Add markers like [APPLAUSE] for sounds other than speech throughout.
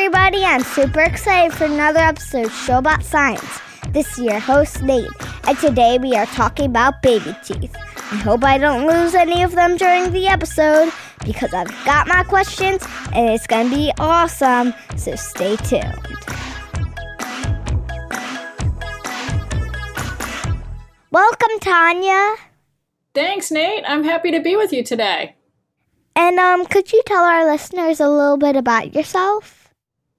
Everybody. I'm super excited for another episode of Show About Science. This is your host, Nate, and today we are talking about baby teeth. I hope I don't lose any of them during the episode because I've got my questions and it's going to be awesome, so stay tuned. Welcome, Tanya. Thanks, Nate. I'm happy to be with you today. And um, could you tell our listeners a little bit about yourself?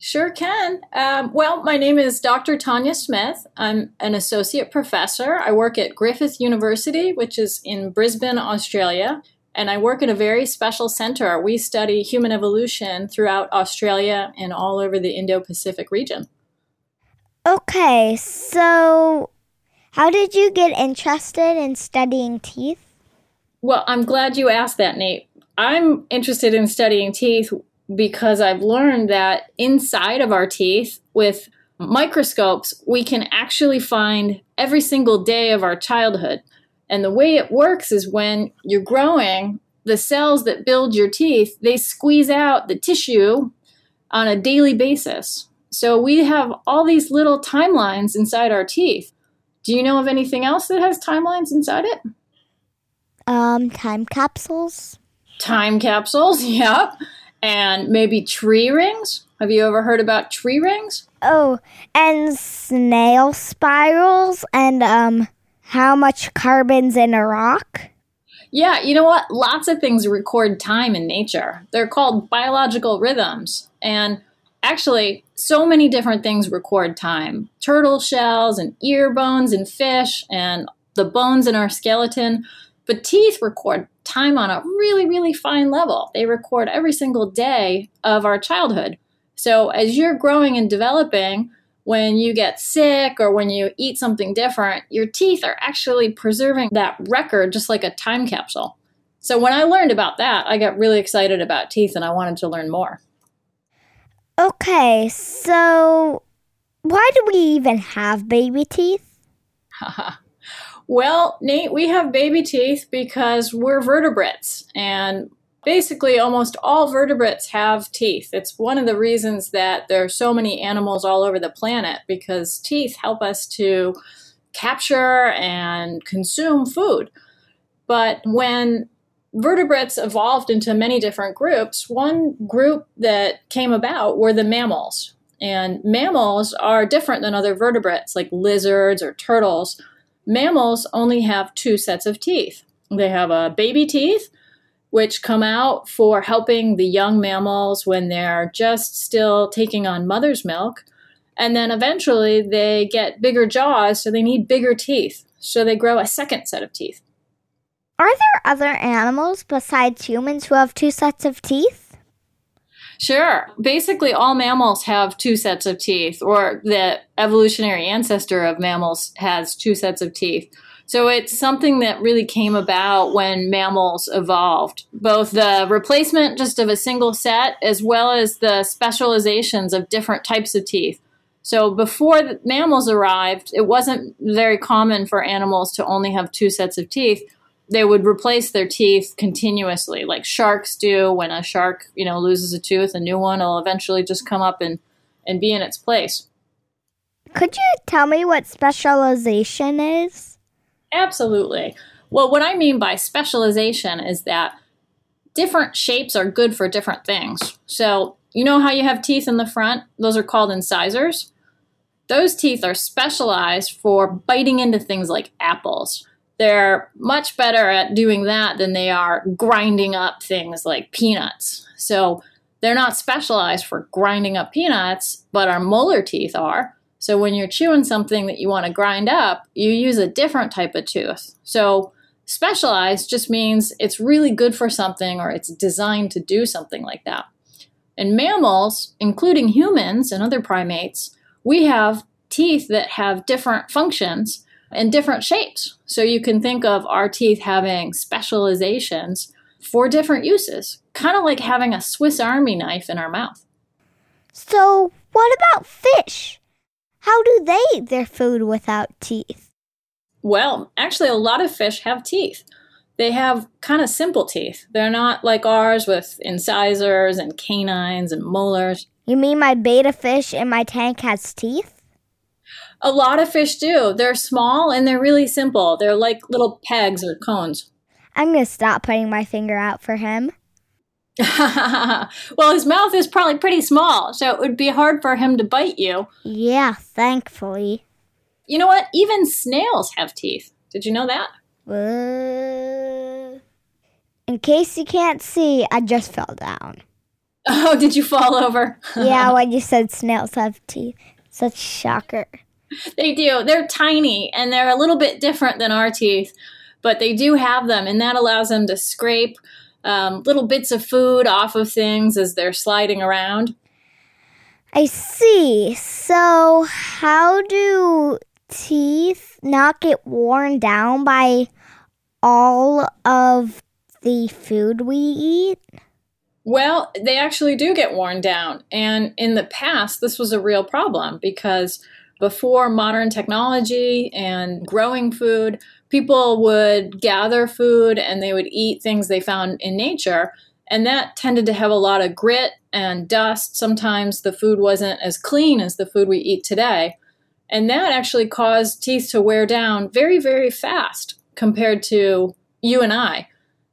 Sure can. Um, well, my name is Dr. Tanya Smith. I'm an associate professor. I work at Griffith University, which is in Brisbane, Australia, and I work at a very special center. We study human evolution throughout Australia and all over the Indo Pacific region. Okay, so how did you get interested in studying teeth? Well, I'm glad you asked that, Nate. I'm interested in studying teeth because I've learned that inside of our teeth, with microscopes, we can actually find every single day of our childhood. And the way it works is when you're growing, the cells that build your teeth, they squeeze out the tissue on a daily basis. So we have all these little timelines inside our teeth. Do you know of anything else that has timelines inside it? Um, time capsules. Time capsules, [LAUGHS] yeah. And maybe tree rings. Have you ever heard about tree rings? Oh, and snail spirals and um how much carbon's in a rock? Yeah, you know what? Lots of things record time in nature. They're called biological rhythms. And actually, so many different things record time turtle shells, and ear bones, and fish, and the bones in our skeleton. But teeth record time on a really, really fine level. They record every single day of our childhood. So as you're growing and developing, when you get sick or when you eat something different, your teeth are actually preserving that record just like a time capsule. So when I learned about that, I got really excited about teeth and I wanted to learn more. Okay, so why do we even have baby teeth? [LAUGHS] well, Nate, we have baby teeth because we're vertebrates and basically almost all vertebrates have teeth. It's one of the reasons that there are so many animals all over the planet because teeth help us to capture and consume food. But when vertebrates evolved into many different groups. One group that came about were the mammals. And mammals are different than other vertebrates like lizards or turtles. Mammals only have two sets of teeth. They have a baby teeth, which come out for helping the young mammals when they're just still taking on mother's milk. And then eventually they get bigger jaws, so they need bigger teeth. So they grow a second set of teeth. Are there other animals besides humans who have two sets of teeth? Sure. Basically, all mammals have two sets of teeth, or the evolutionary ancestor of mammals has two sets of teeth. So it's something that really came about when mammals evolved, both the replacement just of a single set as well as the specializations of different types of teeth. So before mammals arrived, it wasn't very common for animals to only have two sets of teeth they would replace their teeth continuously, like sharks do. When a shark, you know, loses a tooth, a new one will eventually just come up and, and be in its place. Could you tell me what specialization is? Absolutely. Well, what I mean by specialization is that different shapes are good for different things. So, You know how you have teeth in the front? Those are called incisors. Those teeth are specialized for biting into things like apples. They're much better at doing that than they are grinding up things like peanuts. So they're not specialized for grinding up peanuts, but our molar teeth are. So when you're chewing something that you want to grind up, you use a different type of tooth. So specialized just means it's really good for something or it's designed to do something like that. In mammals, including humans and other primates, we have teeth that have different functions and different shapes. So you can think of our teeth having specializations for different uses, kind of like having a Swiss Army knife in our mouth. So, what about fish? How do they eat their food without teeth? Well, actually, a lot of fish have teeth. They have kind of simple teeth. They're not like ours with incisors and canines and molars. You mean my betta fish in my tank has teeth? A lot of fish do. They're small and they're really simple. They're like little pegs or cones. I'm going to stop putting my finger out for him. [LAUGHS] well, his mouth is probably pretty small, so it would be hard for him to bite you. Yeah, thankfully. You know what? Even snails have teeth. Did you know that? Uh, in case you can't see, I just fell down. [LAUGHS] Oh, did you fall over? [LAUGHS] yeah, when you said snails have teeth. Such shocker. [LAUGHS] They do. They're tiny and they're a little bit different than our teeth, but they do have them, and that allows them to scrape um, little bits of food off of things as they're sliding around. I see. So, how do teeth not get worn down by all of the food we eat? Well, they actually do get worn down. And in the past, this was a real problem because before modern technology and growing food, people would gather food and they would eat things they found in nature. And that tended to have a lot of grit and dust. Sometimes the food wasn't as clean as the food we eat today. And that actually caused teeth to wear down very, very fast compared to you and I.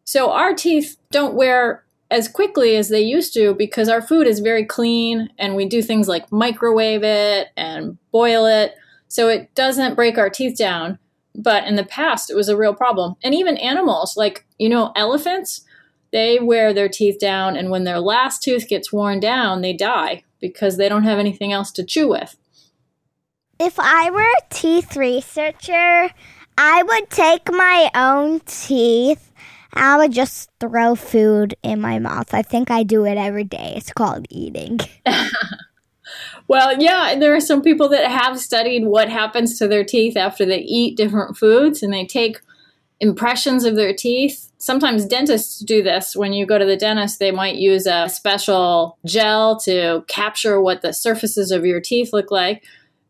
So our teeth don't wear as quickly as they used to because our food is very clean and we do things like microwave it and boil it. So it doesn't break our teeth down. But in the past, it was a real problem. And even animals, like, you know, elephants, they wear their teeth down, and when their last tooth gets worn down, they die because they don't have anything else to chew with. If I were a teeth researcher, I would take my own teeth. I would just throw food in my mouth. I think I do it every day. It's called eating. [LAUGHS] Well, yeah, there are some people that have studied what happens to their teeth after they eat different foods and they take impressions of their teeth. Sometimes dentists do this. When you go to the dentist, they might use a special gel to capture what the surfaces of your teeth look like.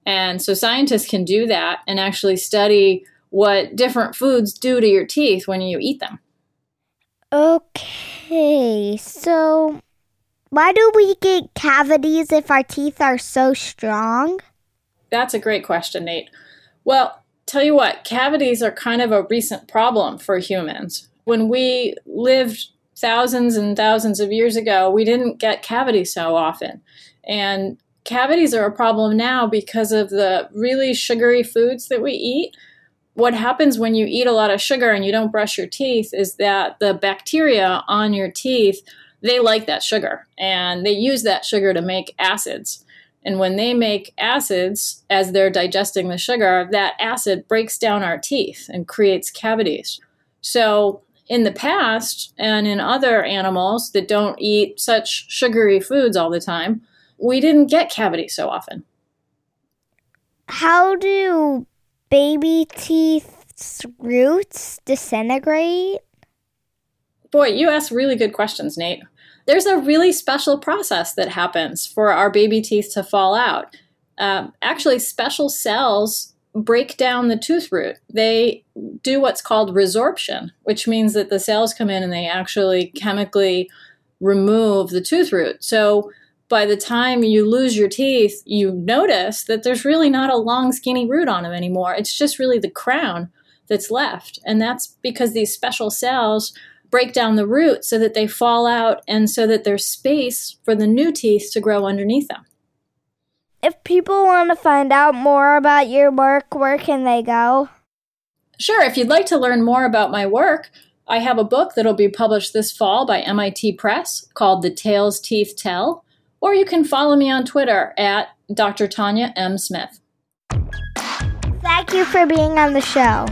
And so scientists can do that and actually study what different foods do to your teeth when you eat them. Okay, so why do we get cavities if our teeth are so strong? That's a great question, Nate. Well, tell you what, cavities are kind of a recent problem for humans. When we lived thousands and thousands of years ago, we didn't get cavities so often. And cavities are a problem now because of the really sugary foods that we eat. What happens when you eat a lot of sugar and you don't brush your teeth is that the bacteria on your teeth they like that sugar and they use that sugar to make acids. And when they make acids as they're digesting the sugar, that acid breaks down our teeth and creates cavities. So, in the past and in other animals that don't eat such sugary foods all the time, we didn't get cavities so often. How do baby teeth's roots disintegrate? Boy, you ask really good questions, Nate. There's a really special process that happens for our baby teeth to fall out. Um, actually, special cells break down the tooth root. They do what's called resorption, which means that the cells come in and they actually chemically remove the tooth root. So by the time you lose your teeth, you notice that there's really not a long, skinny root on them anymore. It's just really the crown that's left. And that's because these special cells break down the root so that they fall out and so that there's space for the new teeth to grow underneath them. If people want to find out more about your work, where can they go? Sure, if you'd like to learn more about my work, I have a book that'll be published this fall by MIT Press called The Tales Teeth Tell, or you can follow me on Twitter at Dr. Tanya M. Smith. Thank you for being on the show.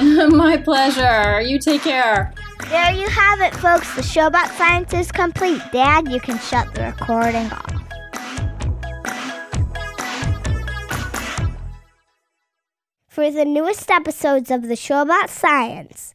[LAUGHS] my pleasure. You take care. There you have it, folks. The show about science is complete. Dad, you can shut the recording off. For the newest episodes of the show about science,